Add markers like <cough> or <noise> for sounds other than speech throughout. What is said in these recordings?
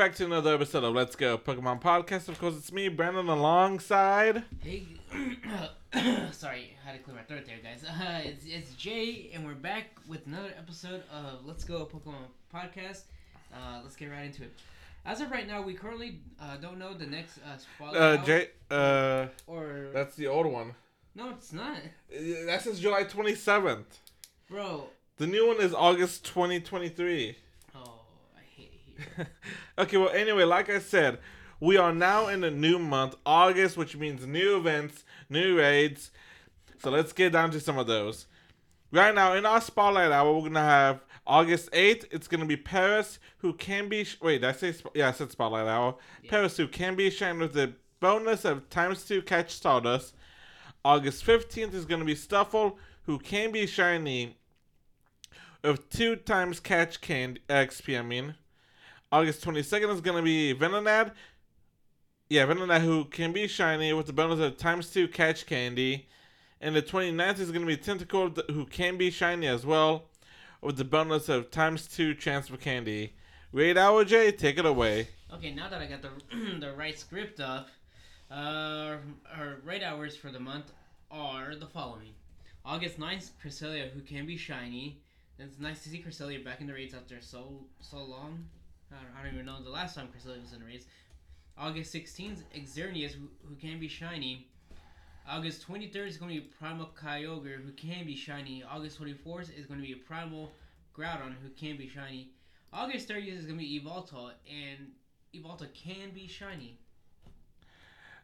Hey, everybody, welcome back to another episode of Let's Go Pokemon Podcast. Of course, it's me, Brandon, alongside. Hey, <coughs> sorry, I had to clear my throat there, guys. Uh, <laughs> it's, it's Jay, and we're back with another episode of Let's Go Pokemon Podcast. Uh, let's get right into it. As of right now, we currently uh, don't know the next uh, spotlight. Uh, Jay, uh, Or that's the old one. no, it's not, Uh, That says July 27th. bro. The new one is August 2023. I hate it here. <laughs> okay, well, anyway, like I said, we are now in a new month, August, which means new events, new raids. So let's get down to some of those. Right now, in our spotlight hour, we're gonna have August 8th. It's gonna be Paras, who can be. Sh- Wait, I say? Sp- yeah, I said spotlight hour. Yeah. Paras, who can be shined with the bonus of times two catch Stardust. August 15th is gonna be Stufful, who can be shiny with two times catch can XP. I mean. August 22nd is going to be Venonat. Yeah, Venonat who can be shiny with the bonus of times 2 catch candy. And the 29th is going to be Tentacool who can be shiny as well with the bonus of times 2 chance for candy. Raid Hour J, take it away. Okay, now that I got the <clears throat> the right script up, uh, our right hours for the month are the following: August 9th, Cresselia, who can be shiny. It's nice to see Cresselia back in the raids after so so long. I don't, even know the last time Cresselia was in the raids. August 16th, Xerneas, who, who can be shiny. August 23rd is going to be Primal Kyogre, who can be shiny. August 24th is going to be a Primal Groudon, who can be shiny. August 30th is going to be Yveltal, and Yveltal can be shiny.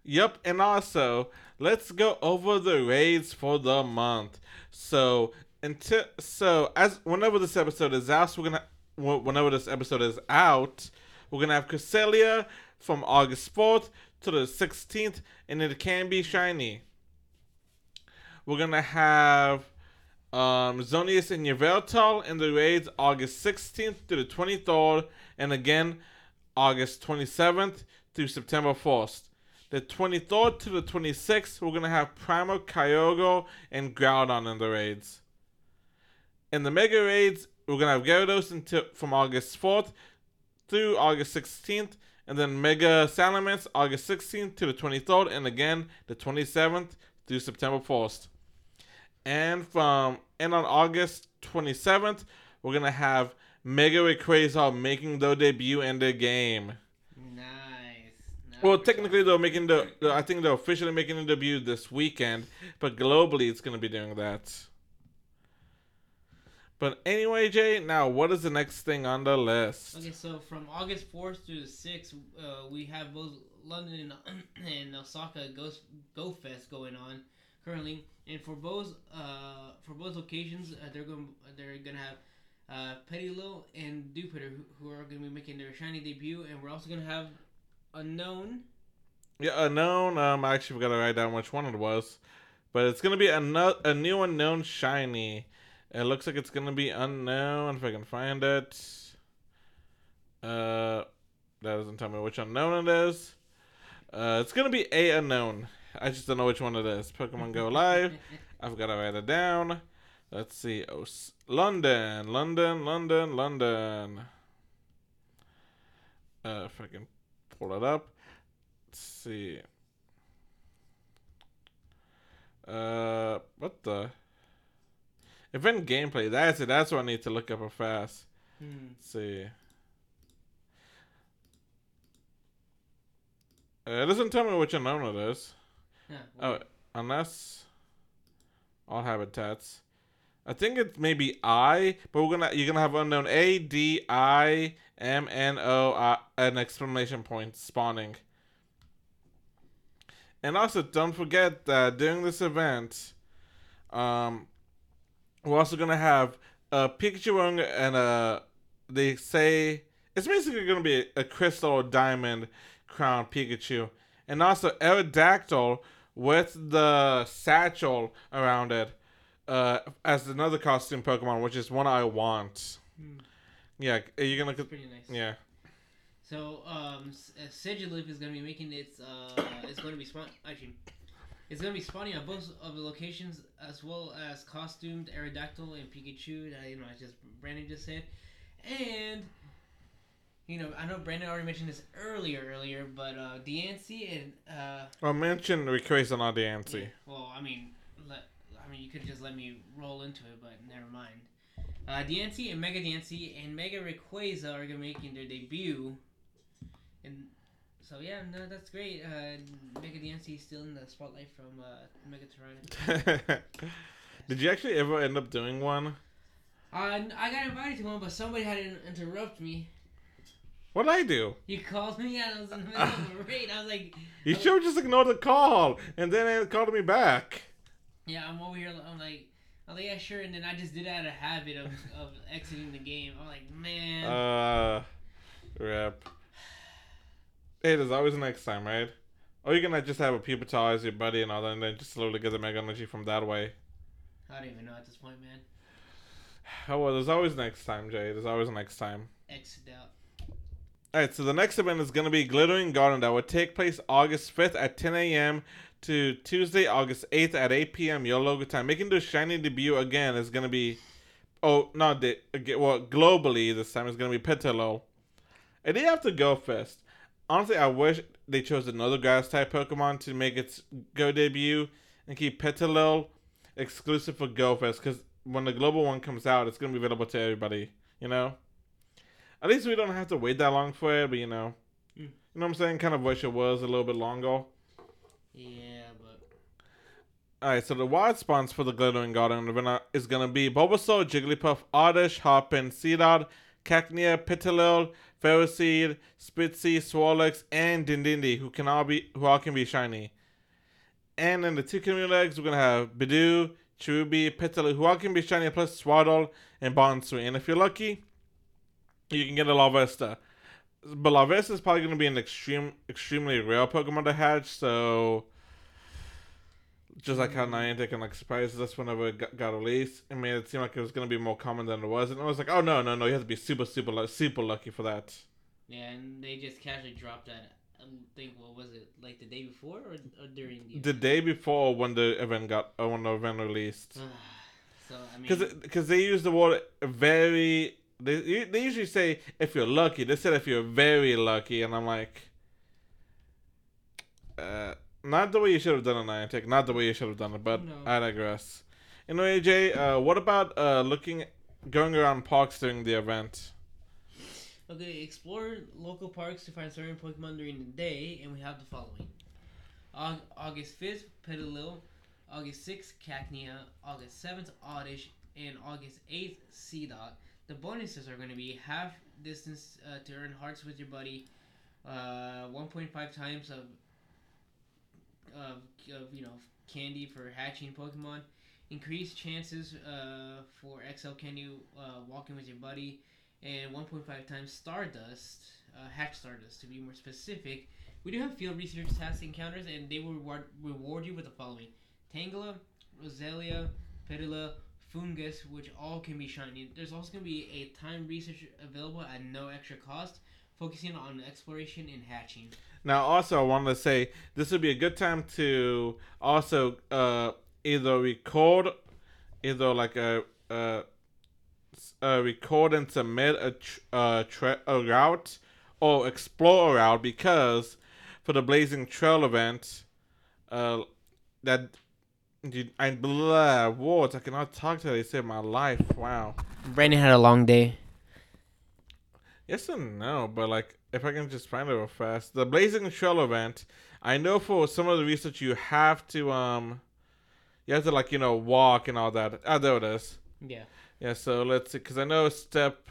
Yep, and also let's go over the raids for the month. So until so as whenever this episode is out, we're gonna whenever this episode is out, we're gonna have Cresselia from August fourth to the sixteenth, and it can be shiny. We're gonna have um, Xerneas and Yveltal in the raids August 16th to the 23rd, and again August 27th through September 1st. The 23rd to the 26th, we're to have Primal Kyogre and Groudon in the raids. In the Mega Raids, we're to have Gyarados until, from August 4th through August 16th, and then Mega Salamence August 16th to the 23rd, and again the 27th through September 1st. And from and on August 27th, we're to have Mega Rayquaza making their debut in the game. Nice. Well, technically, they're making the. I think they're officially making the debut this weekend, but globally, it's going to be doing that. But anyway, Jay, now what is the next thing on the list? Okay, so from August 4th through the 6th, uh, we have both London and, <clears throat> and Osaka Go, Go Fest going on currently, and for both uh, for both locations, uh, they're going they're gonna have uh, Petilil and Dupitter who, who are gonna be making their shiny debut, and we're also gonna have Unown. Yeah, Unown. Um, I actually forgot to write down which one it was, but it's gonna be a, no, a new Unown shiny. It looks like it's gonna be Unown if I can find it. Uh, that doesn't tell me which Unown it is. Uh, it's gonna be a Unown. I just don't know which one it is. Pokemon Go Live. <laughs> I've got to write it down. Let's see. Oh, s- London, London, London, London. Uh, if I can pull it up. Let's see. Uh, what the? Event gameplay. That's it. That's what I need to look up fast. Hmm. Let's see. Uh, it doesn't tell me which Unown it is. Yeah, Oh, unless all habitats. I think it's maybe I, but we're gonna you're gonna have Unown A D I M N O uh, an exclamation point spawning. And also, don't forget that during this event, um, we're also gonna have a Pikachu and a they say it's basically gonna be a, a crystal or diamond crown Pikachu, and also Aerodactyl with the satchel around it uh, as another costume Pokemon, which is one I want. Hmm. Yeah, are you gonna? It's pretty nice. Yeah. So, um, S- uh, is gonna be making its, uh, it's gonna be spawn, actually, it's gonna be spawning at both of the locations as well as costumed Aerodactyl and Pikachu that, you know, I just, Brandon just said. And you know, I know Brandon already mentioned this earlier, earlier, but uh, Diancie and uh, Well, mention Rayquaza, not Diancie. yeah, well, I mean, let, I mean, you could just let me roll into it, but never mind. Uh, Diancie and Mega Diancie and Mega Rayquaza are gonna making their debut, and so yeah, no, that's great. Uh, Mega Diancie is still in the spotlight from uh, Mega Tyranitar. <laughs> Did you actually ever end up doing one? Uh, I got invited to one, but somebody had to interrupt me. What did I do? You called me and I was in the middle of a <laughs> raid. I was like, You should have just ignored the call and then it called me back. yeah, I'm over here. I'm like, I'm like, yeah, sure. And then I just did it out of habit of, of exiting the game. I'm like, man. Uh, rip. Hey, there's always next time, right? Or you can just have a Pupitar as your buddy and all that, and then just slowly get the Mega Energy from that way. I don't even know at this point, man. <sighs> Oh, well, there's always next time, Jay. There's always next time. Exit out. Alright, so the next event is going to be Glittering Garden that will take place August 5th at 10 a.m. to Tuesday, August 8th at 8 p.m. your local time. Making the shiny debut again is going to be, oh, not the, well, globally this time is going to be Petilil. And they have to go first. Honestly, I wish they chose another grass type Pokemon to make its go debut and keep Petilil exclusive for Go Fest because when the global one comes out, it's going to be available to everybody, you know? At least we don't have to wait that long for it, but you know. Mm. You know what I'm saying? Kind of wish it was a little bit longer. Yeah, but Alright, so the wild spawns for the Glittering Garden is going to be Bulbasaur, Jigglypuff, Oddish, Hoppip, Seedot, Cacnea, Petilil, Ferroseed, Spritzee, Swirlix, and Dindindi, who can all be who all can be shiny. And in the two community legs, we're gonna have Budew, Cherubi, Petilil, who all can be shiny, plus Sewaddle and Bounsweet. And if you're lucky, you can get a Larvesta. But Larvesta is probably gonna be an extreme, extremely rare Pokemon to hatch, so just like how Niantic and like surprised us whenever it got, got released, it made it seem like it was gonna be more common than it was, and I was like, oh no, no, no, you have to be super, super, lu- super lucky for that. yeah, and they just casually dropped that. I think what was it like the day before or, or during the The day before when the event got, uh, when the event released, <sighs> so I mean, because because they use the word very. They they usually say if you're lucky. They said if you're very lucky, and I'm like, uh, not the way you should have done it, Niantic. Not the way you should have done it, but No. I digress. Anyway, Jay, uh, what about uh looking, going around parks during the event? Okay, explore local parks to find certain Pokemon during the day, and we have the following: Aug- August fifth, Petilil; August sixth, Cacnea; August seventh, Oddish; and August eighth, Seedot. The bonuses are going to be half distance uh, to earn hearts with your buddy, uh, 1.5 times of, of, of you know candy for hatching Pokemon, increased chances uh, for XL candy uh, walking with your buddy and 1.5 times Stardust, uh, Hatch Stardust to be more specific. We do have field research task encounters, and they will reward, reward you with the following: Tangela, Roselia, Petilil, Foongus, which all can be shiny. There's also going to be a time research available at no extra cost, focusing on exploration and hatching. Now, also, I wanted to say this would be a good time to also uh, either record, either like a, a, a record and submit a tr- a, tra- a route or explore a route because for the Blazing Trail event, uh, that you, I blah words I cannot talk to. They save my life. Wow. Brandon had a long day. Yes and no, but like if I can just find it real fast, the Blazing Trail event. I know for some of the research you have to um, you have to like you know walk and all that. Ah, there it is. Yeah. Yeah, so let's see, because I know step,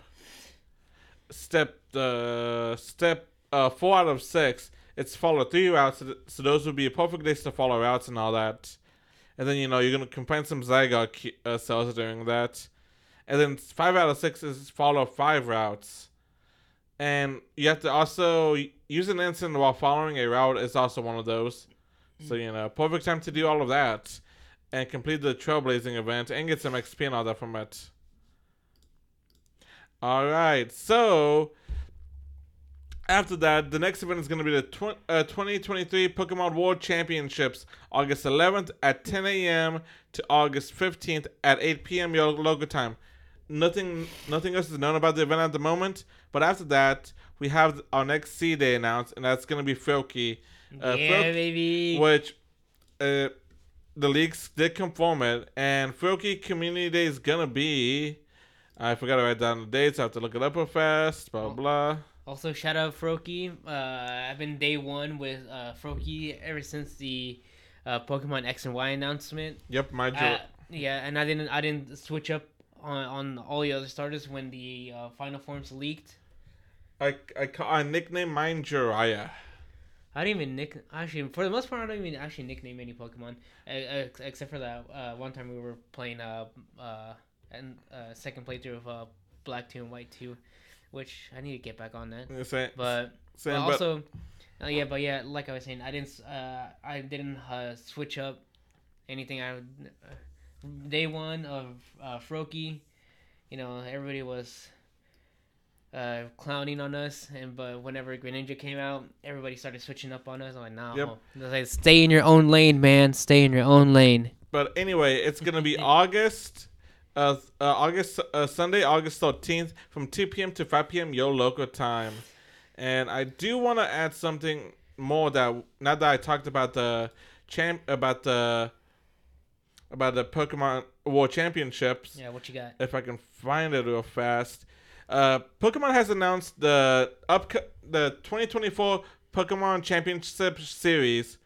step uh step uh four out of six. It's follow three routes, so those would be a perfect days to follow routes and all that. And then you know you're gonna combine some ki- uh, cells during that, and then five out of six is follow five routes, and you have to also use an instant while following a route is also one of those. So you know, perfect time to do all of that, and complete the trailblazing event and get some XP and all that from it. All right, so after that, the next event is going to be the tw- uh, 2023 Pokemon World Championships, August 11th at 10 a.m. to August 15th at 8 p.m. your local time. Nothing, nothing else is known about the event at the moment. But after that, we have our next C day announced, and that's gonna be Froakie, Uh, yeah, baby. which uh, the leaks did confirm it, and Froakie Community Day is gonna be. I forgot to write down the dates. I have to look it up real fast. Blah Oh. blah. Also, shout out Froakie. Uh, I've been day one with uh, Froakie ever since the uh, Pokemon X and Y announcement. Yep, my Uh, yeah, and I didn't I didn't switch up on, on all the other starters when the uh, final forms leaked. I I I nicknamed mine Jiraiya. I didn't even nick actually for the most part I don't even actually nickname any Pokemon ex- except for that uh, one time we were playing uh uh and uh, second playthrough of uh, Black Two and White Two, which I need to get back on that. Same, But same, But but also, uh, yeah, but yeah, like I was saying, I didn't, uh, I didn't uh, switch up anything. I would- day one of uh, Froakie, you know, everybody was uh, clowning on us, and but whenever Greninja came out, everybody started switching up on us. I'm like, nah, Yep. They're like, stay in your own lane, man. Stay in your own lane. But anyway, it's gonna be <laughs> August, uh, uh August uh, Sunday, August thirteenth, from two p.m. to five p.m. your local time. And I do want to add something more that now that I talked about the champ about the about the Pokemon World Championships. Yeah, what you got? If I can find it real fast, uh, Pokemon has announced the up the 2024 Pokemon Championship Series.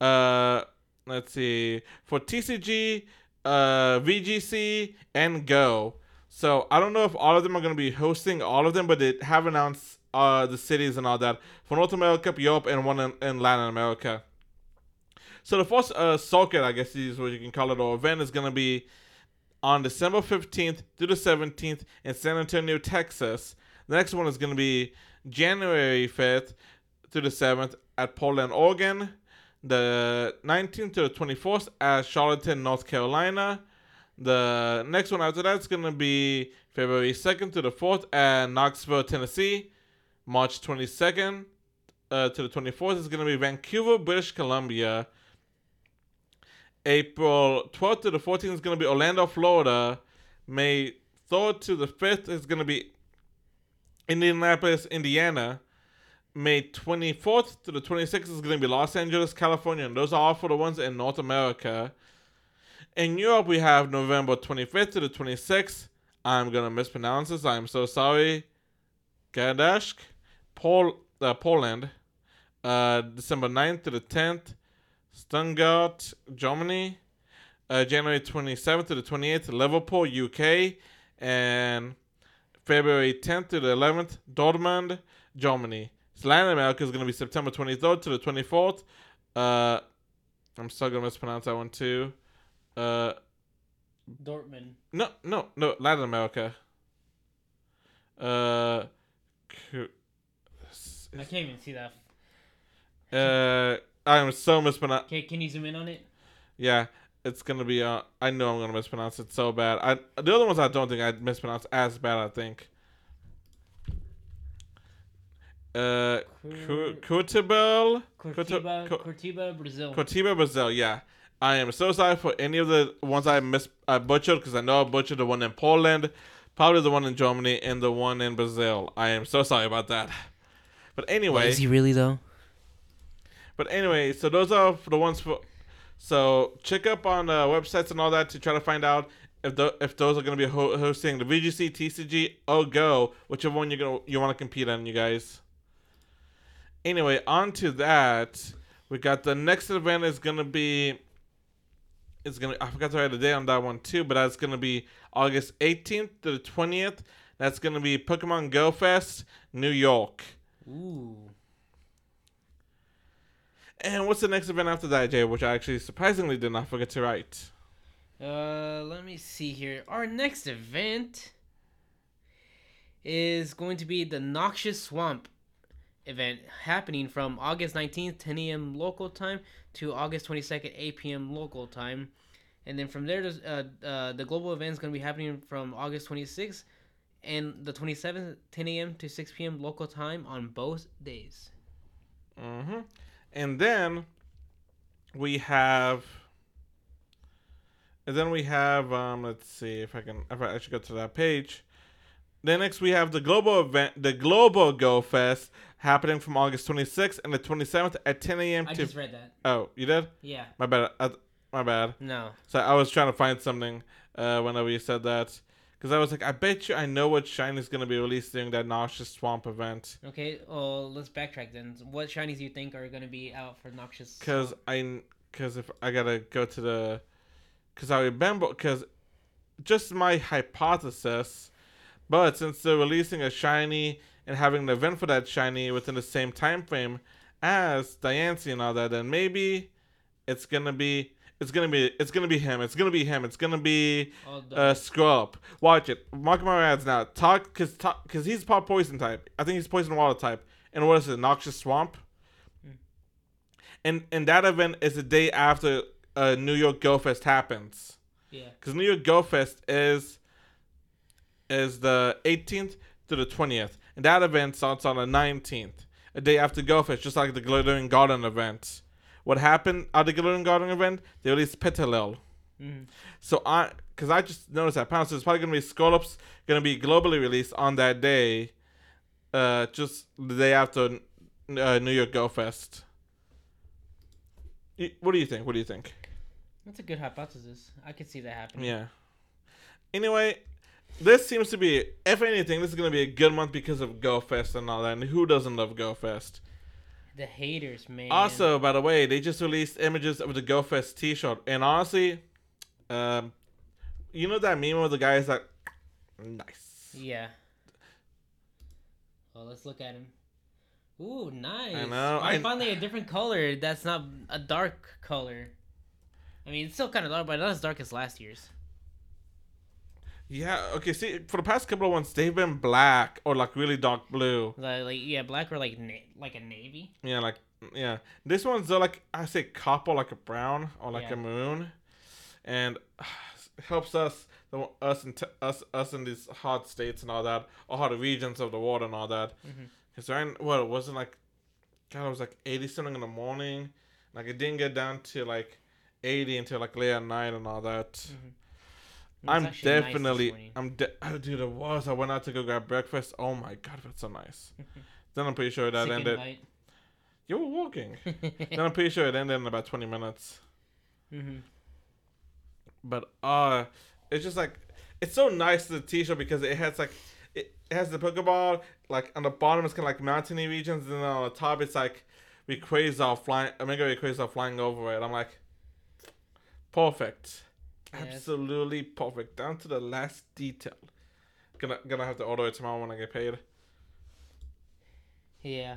Uh, let's see for TCG, uh, VGC, and Go. So I don't know if all of them are going to be hosting all of them, but they have announced uh the cities and all that for North America, Europe, and one in, in Latin America. So the first uh circuit, I guess is what you can call it, or event is going to be on December 15th through the 17th in San Antonio, Texas. The next one is going to be January 5th through the 7th at Portland, Oregon. The 19th to the 24th at Charlottetown, North Carolina. The next one after that is going to be February 2nd to the 4th at Knoxville, Tennessee. March 22nd uh, to the 24th is going to be Vancouver, British Columbia. April 12th to the 14th is going to be Orlando, Florida. May 3rd to the 5th is going to be Indianapolis, Indiana. May 24th to the 26th is going to be Los Angeles, California. And those are all for the ones in North America. In Europe, we have November 25th to the 26th. I'm going to mispronounce this. I'm so sorry. Gdańsk, Pol- uh, Poland. Uh, December 9th to the 10th. Stuttgart, Germany. Uh, January 27th to the 28th, Liverpool, UK. And February 10th to the 11th, Dortmund, Germany. So Latin America is going to be September 23rd to the 24th. Uh, I'm still going to mispronounce that one too. Uh, Dortmund. no, no, no, Latin America. Uh, I can't even see that. uh, I'm so mispronounced. Okay, can you zoom in on it? Yeah, it's gonna be. Uh, I know I'm gonna mispronounce it so bad. I the other ones I don't think I mispronounce as bad. I think. Uh, Cu- Curtibel, Cortiba, Co- Cortiba, Brazil. Cortiba, Brazil. Yeah, I am so sorry for any of the ones I mis I butchered because I know I butchered the one in Poland, probably the one in Germany, and the one in Brazil. I am so sorry about that. But anyway, Is he really though? But anyway, so those are the ones for. So check up on uh, websites and all that to try to find out if the, if those are going to be ho- hosting the VGC, TCG, or Go, whichever one you're gonna you want to compete on, you guys. Anyway, on to that, we got the next event is gonna be. It's gonna. I forgot to write the day on that one too, but that's gonna be August 18th to the 20th. That's gonna be Pokemon Go Fest, New York. Ooh. And what's the next event after that, Jay? Which I actually surprisingly did not forget to write. Uh, let me see here. Our next event is going to be the Noxious Swamp event happening from August 19th, 10 a.m. local time to August 22nd, 8 p.m. local time. And then from there, uh, uh, the global event is going to be happening from August 26th and the 27th, 10 a.m. to 6 p.m. local time on both days. Mm-hmm. And then we have, and then we have. Um, let's see if I can. If I actually go to that page. then next we have the global event, the Global Go Fest, happening from August 26th and the 27th at 10 a.m. I to. just read that. oh, you did? Yeah. My bad. I, my bad. No. So I was trying to find something uh, whenever you said that. Because I was like, I bet you I know what Shiny's going to be released during that Noxious Swamp event. Okay. Well, let's backtrack then. What shinies do you think are gonna be out for Noxious? Because I. Because if I got to go to the. Because I remember. Because just my hypothesis. But since they're releasing a Shiny and having an event for that Shiny within the same time frame as Diancie and all that, then maybe it's going to be. It's gonna be it's gonna be him. It's gonna be him. It's gonna be uh, Skrelp. Watch it. Mark my ads now. Talk, cause talk, cause he's pop poison type. I think he's poison water type. And what is it? Noxious Swamp. Hmm. And and that event is the day after uh, New York Go Fest happens. yeah. Cause New York Go Fest is is the 18th to the 20th, and that event starts on the 19th, a day after Go Fest, just like the Glittering Garden event. What happened at the Glittering Garden event? They released Petilil. hmm So I, because I just noticed that Pounce is probably gonna be Scallops gonna be globally released on that day, uh, just the day after uh, New York Go Fest. What do you think? What do you think? That's a good hypothesis. I could see that happening. Yeah. Anyway, this seems to be, if anything, this is gonna be a good month because of Go Fest and all that. And who doesn't love Go Fest? The haters, man. Also, by the way, they just released images of the Go Fest T-shirt, and honestly, um, you know that meme where the guy is like, nice. Yeah. Well, let's look at him. Ooh, nice. I know, Oh, I- finally a different color. That's not a dark color. I mean, it's still kind of dark, but not as dark as last year's. Yeah. Okay. See, for the past couple of ones, they've been black or like really dark blue. Like, like yeah, black or like na- like a navy. Yeah, like yeah. This one's uh, like I say copper, like a brown or like Yeah. a maroon, and uh, <sighs> helps us the us and t- us us in these hot states and all that, or hot regions of the world and all that. Mhm. Cause right, what it wasn't like, God, it was like eighty something in the morning. Like it didn't get down to like eighty until like late at night and all that. Mm-hmm. I'm definitely, I'm de- oh, <clears throat> dude, it was. I went out to go grab breakfast. Oh my god, that's so nice. <laughs> then I'm pretty sure that ended. You were walking. <laughs> then I'm pretty sure it ended in about 20 minutes. mm-hmm. But uh, it's just like it's so nice the t-shirt because it has like it, has the Pokeball like on the bottom it's kind of like mountainy regions and then on the top it's like we Rayquaza flying Omega Rayquaza flying over it. I'm like perfect. Yes. Absolutely perfect down to the last detail. Gonna gonna have to order it tomorrow when I get paid. Yeah.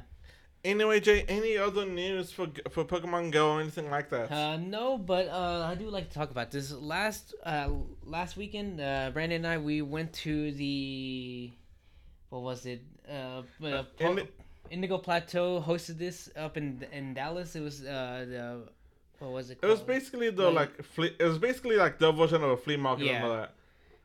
Anyway, Jay, any other news for for Pokemon Go or anything like that? Uh, no, but uh, I do like to talk about this. Last uh, last weekend, uh, Brandon and I we went to the what was it? Uh, uh, po- Indi- Indigo Plateau hosted this up in in Dallas. It was uh the what was it? It was basically the Like- like flea. It was basically like the version of a flea market and Yeah. all that.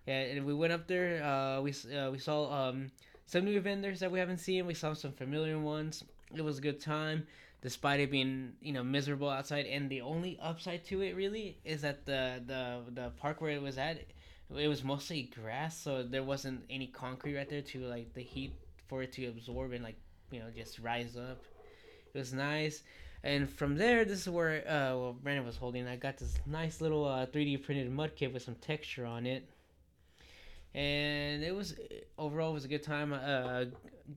Yeah, and we went up there. Uh, we uh, we saw um some new vendors that we haven't seen. We saw some familiar ones. It was a good time, despite it being you know miserable outside. And the only upside to it really is that the the the park where it was at, it was mostly grass, so there wasn't any concrete right there to like the heat for it to absorb and like you know just rise up. It was nice. And from there, this is where uh, well, Brandon was holding. I got this nice little uh, 3D printed Mudkip with some texture on it and it was overall it was a good time uh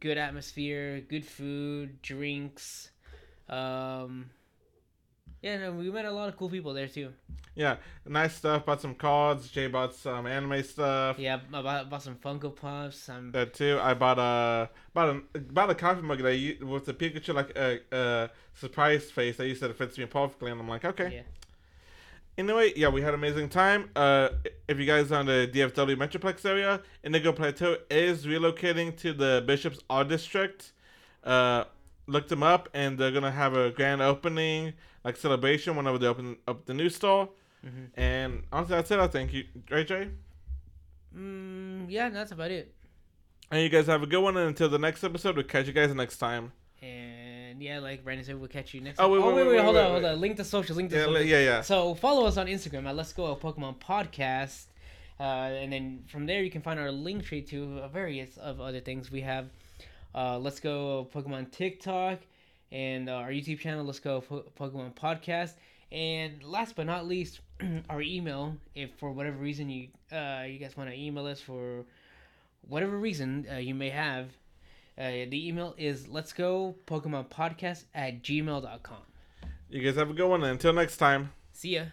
good atmosphere good food drinks um yeah no, we met a lot of cool people there too Yeah, nice stuff. Bought some cards. Jay bought some anime stuff. yeah i bought, bought some funko pops some That too. I bought a bought a bought a coffee mug that I with the Pikachu like a, a surprise face that you said it fits me perfectly, and I'm like, okay. yeah Anyway, yeah, we had an amazing time. Uh, if you guys are in the DFW Metroplex area, Indigo Plateau is relocating to the Bishop's Art District. Uh, looked them up, and they're gonna have a grand opening, like celebration, whenever they open up the new store. Mhm. And honestly, that's it. I think you, right, Jay? mm, yeah that's about it And you guys have a good one. And until the next episode, we'll catch you guys next time. and yeah like brandon said we'll catch you next Oh, wait, time. wait, wait, hold wait, on wait. hold on link to social link to Yeah, social. yeah, yeah. So follow us on Instagram at Let's Go a Pokemon Podcast. Uh, and then from there, you can find our link tree to various of other things. We have uh, Let's Go Pokemon TikTok and uh, our YouTube channel, Let's Go po- Pokemon Podcast. And last but not least, <clears throat> our email. If for whatever reason you uh, you guys want to email us for whatever reason uh, you may have, uh, the email is Let's Go Pokemon Podcast at gmail.com. You guys have a good one. And until next time. See ya.